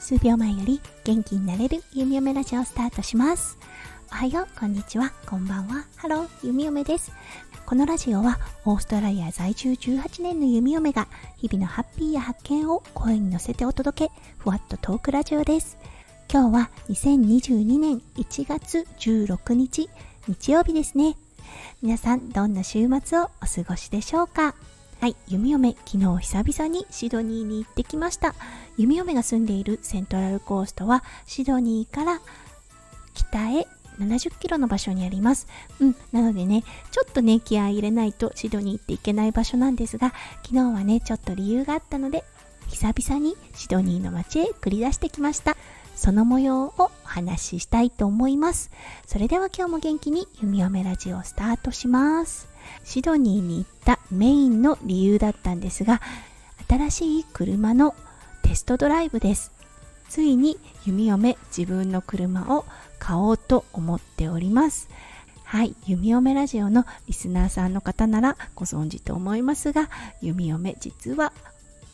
数秒前より元気になれる弓嫁ラジオをスタートします。おはようこんにちは。こんばんは。ハロー弓嫁です。このラジオはオーストラリア在住18年の弓嫁が日々のハッピーや発見を声に乗せてお届けふわっとトークラジオです。今日は2022年1月16日日曜日ですね。皆さんどんな週末をお過ごしでしょうか？はい、弓嫁、昨日久々にシドニーに行ってきました。弓嫁が住んでいるセントラルコーストはシドニーから北へ70キロの場所にあります。うん、なのでね、ちょっとね、気合い入れないとシドニーっていけない場所なんですが、昨日はね、ちょっと理由があったので、久々にシドニーの街へ繰り出してきました。その模様をお話ししたいと思います。それでは今日も元気に弓嫁ラジオスタートします。シドニーに行ったメインの理由だったんですが、新しい車のテストドライブです。ついに弓嫁自分の車を買おうと思っております。はい、弓嫁ラジオのリスナーさんの方ならご存知と思いますが、弓嫁実は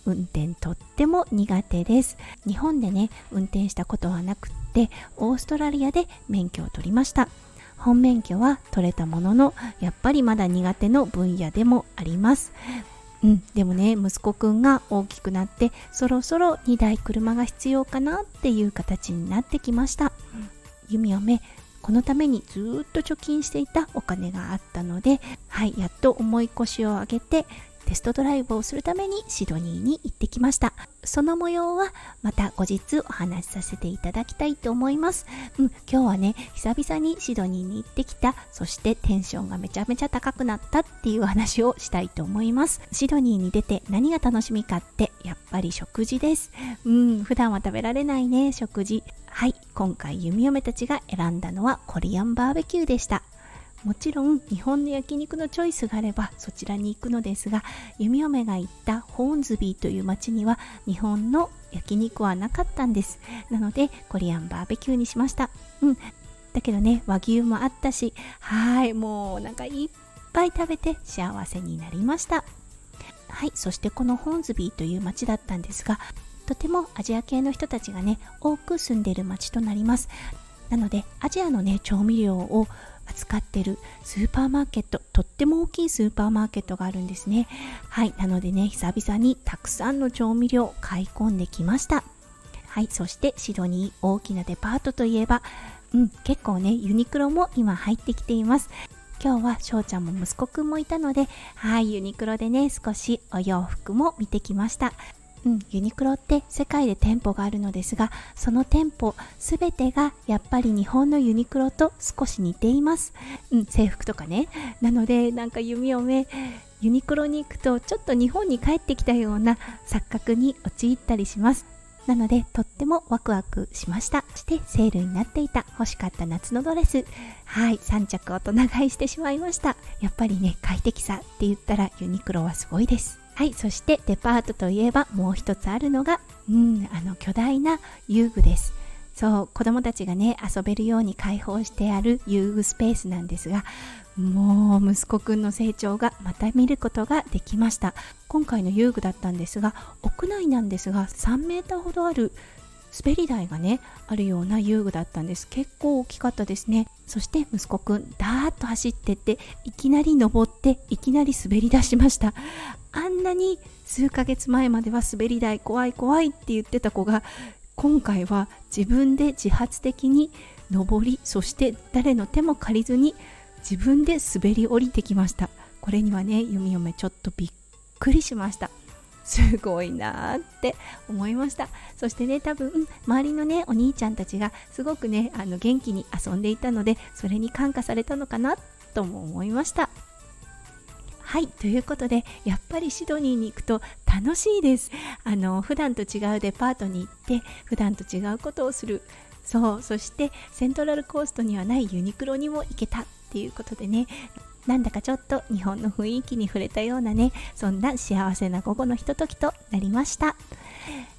運転とっても苦手です日本でね運転したことはなくってオーストラリアで免許を取りました本免許は取れたもののやっぱりまだ苦手の分野でもあります。うん、でもね息子くんが大きくなってそろそろ2台車が必要かなっていう形になってきました、弓嫁このためにずっと貯金していたお金があったのではいやっと重い腰を上げてテストドライブをするためにシドニーに行ってきました。その模様はまた後日お話しさせていただきたいと思います、うん、今日はね久々にシドニーに行ってきた。そしてテンションがめちゃめちゃ高くなったっていう話をしたいと思います。シドニーに出て何が楽しみかってやっぱり食事です。うん普段は食べられないね食事。はい今回弓嫁たちが選んだのはコリアンバーベキューでした。もちろん日本の焼肉のチョイスがあればそちらに行くのですが弓嫁が行ったホーンズビーという町には日本の焼肉はなかったんです。なのでコリアンバーベキューにしました。うん。だけどね和牛もあったしはいもうなんかいっぱい食べて幸せになりました。はいそしてこのホーンズビーという町だったんですがとてもアジア系の人たちがね多く住んでる町となります。なのでアジアのね調味料を扱ってるスーパーマーケットとっても大きいスーパーマーケットがあるんですね。はいなのでね久々にたくさんの調味料買い込んできました。はいそしてシドニー大きなデパートといえばうん結構ねユニクロも今入ってきています。今日は翔ちゃんも息子くんもいたのではいユニクロでね少しお洋服も見てきました。うん、ユニクロって世界で店舗があるのですがその店舗全てがやっぱり日本のユニクロと少し似ています、うん、制服とかね。なのでなんか弓嫁ユニクロに行くとちょっと日本に帰ってきたような錯覚に陥ったりします。なのでとってもワクワクしました。してセールになっていた欲しかった夏のドレス。はい3着大人買いしてしまいました。やっぱりね快適さって言ったらユニクロはすごいです。はいそしてデパートといえばもう一つあるのがうんあの巨大な遊具です。そう子供たちがね遊べるように開放してある遊具スペースなんですがもう息子くんの成長がまた見ることができました。今回の遊具だったんですが屋内なんですが3メーターほどある滑り台がねあるような遊具だったんです。結構大きかったですね。そして息子くんダーッと走ってっていきなり登っていきなり滑り出しました。あんなに数ヶ月前までは滑り台怖い怖いって言ってた子が今回は自分で自発的に登りそして誰の手も借りずに自分で滑り降りてきました。これにはね弓嫁ちょっとびっくりしました。すごいなって思いました。そしてね多分周りのねお兄ちゃんたちがすごくねあの元気に遊んでいたのでそれに感化されたのかなとも思いました。はいということでやっぱりシドニーに行くと楽しいです。あの普段と違うデパートに行って普段と違うことをする。そうそしてセントラルコーストにはないユニクロにも行けたっていうことでね。なんだかちょっと日本の雰囲気に触れたようなねそんな幸せな午後のひとときとなりました。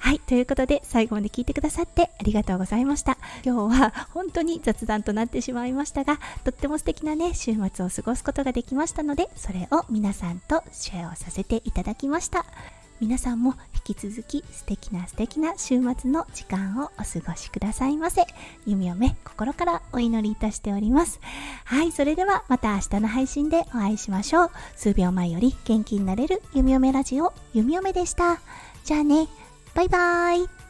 はい、ということで最後まで聞いてくださってありがとうございました。今日は本当に雑談となってしまいましたが、とっても素敵なね、週末を過ごすことができましたので、それを皆さんとシェアをさせていただきました。皆さんも引き続き素敵な素敵な週末の時間をお過ごしくださいませ。弓嫁、心からお祈りいたしております。はい、それではまた明日の配信でお会いしましょう。数秒前より元気になれる弓嫁ラジオ、弓嫁でした。じゃあね。バイバイ。